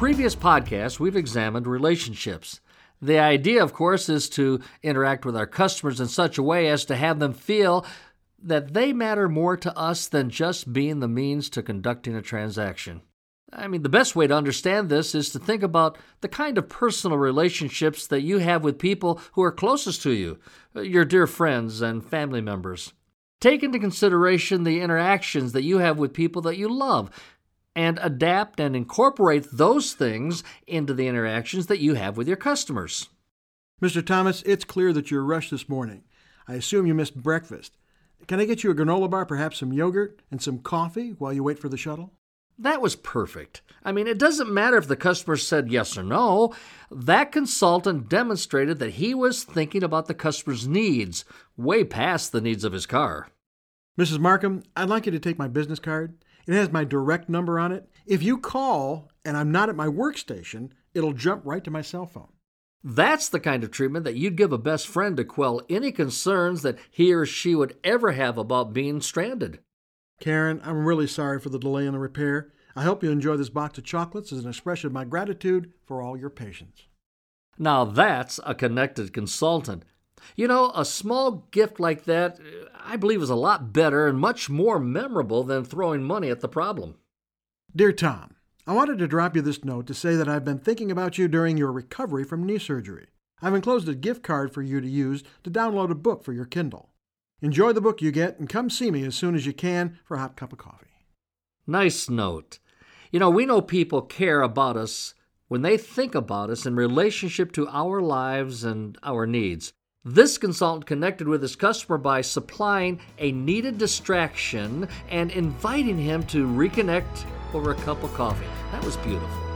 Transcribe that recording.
previous podcasts, we've examined relationships. The idea, of course, is to interact with our customers in such a way as to have them feel that they matter more to us than just being the means to conducting a transaction. I mean, the best way to understand this is to think about the kind of personal relationships that you have with people who are closest to you, uh, your dear friends and family members. Take into consideration the interactions that you have with people that you love and adapt and incorporate those things into the interactions that you have with your customers. Mr. Thomas, it's clear that you're rushed this morning. I assume you missed breakfast. Can I get you a granola bar, perhaps some yogurt, and some coffee while you wait for the shuttle? That was perfect. I mean, it doesn't matter if the customer said yes or no. That consultant demonstrated that he was thinking about the customer's needs, way past the needs of his car. Mrs. Markham, I'd like you to take my business card. It has my direct number on it. If you call and I'm not at my workstation, it'll jump right to my cell phone. That's the kind of treatment that you'd give a best friend to quell any concerns that he or she would ever have about being stranded. Karen, I'm really sorry for the delay in the repair. I hope you enjoy this box of chocolates as an expression of my gratitude for all your patience. Now that's a connected consultant. You know, a small gift like that, I believe, is a lot better and much more memorable than throwing money at the problem. Dear Tom, I wanted to drop you this note to say that I've been thinking about you during your recovery from knee surgery. I've enclosed a gift card for you to use to download a book for your Kindle. Enjoy the book you get and come see me as soon as you can for a hot cup of coffee. Nice note. You know, we know people care about us when they think about us in relationship to our lives and our needs. This consultant connected with his customer by supplying a needed distraction and inviting him to reconnect over a cup of coffee. That was beautiful.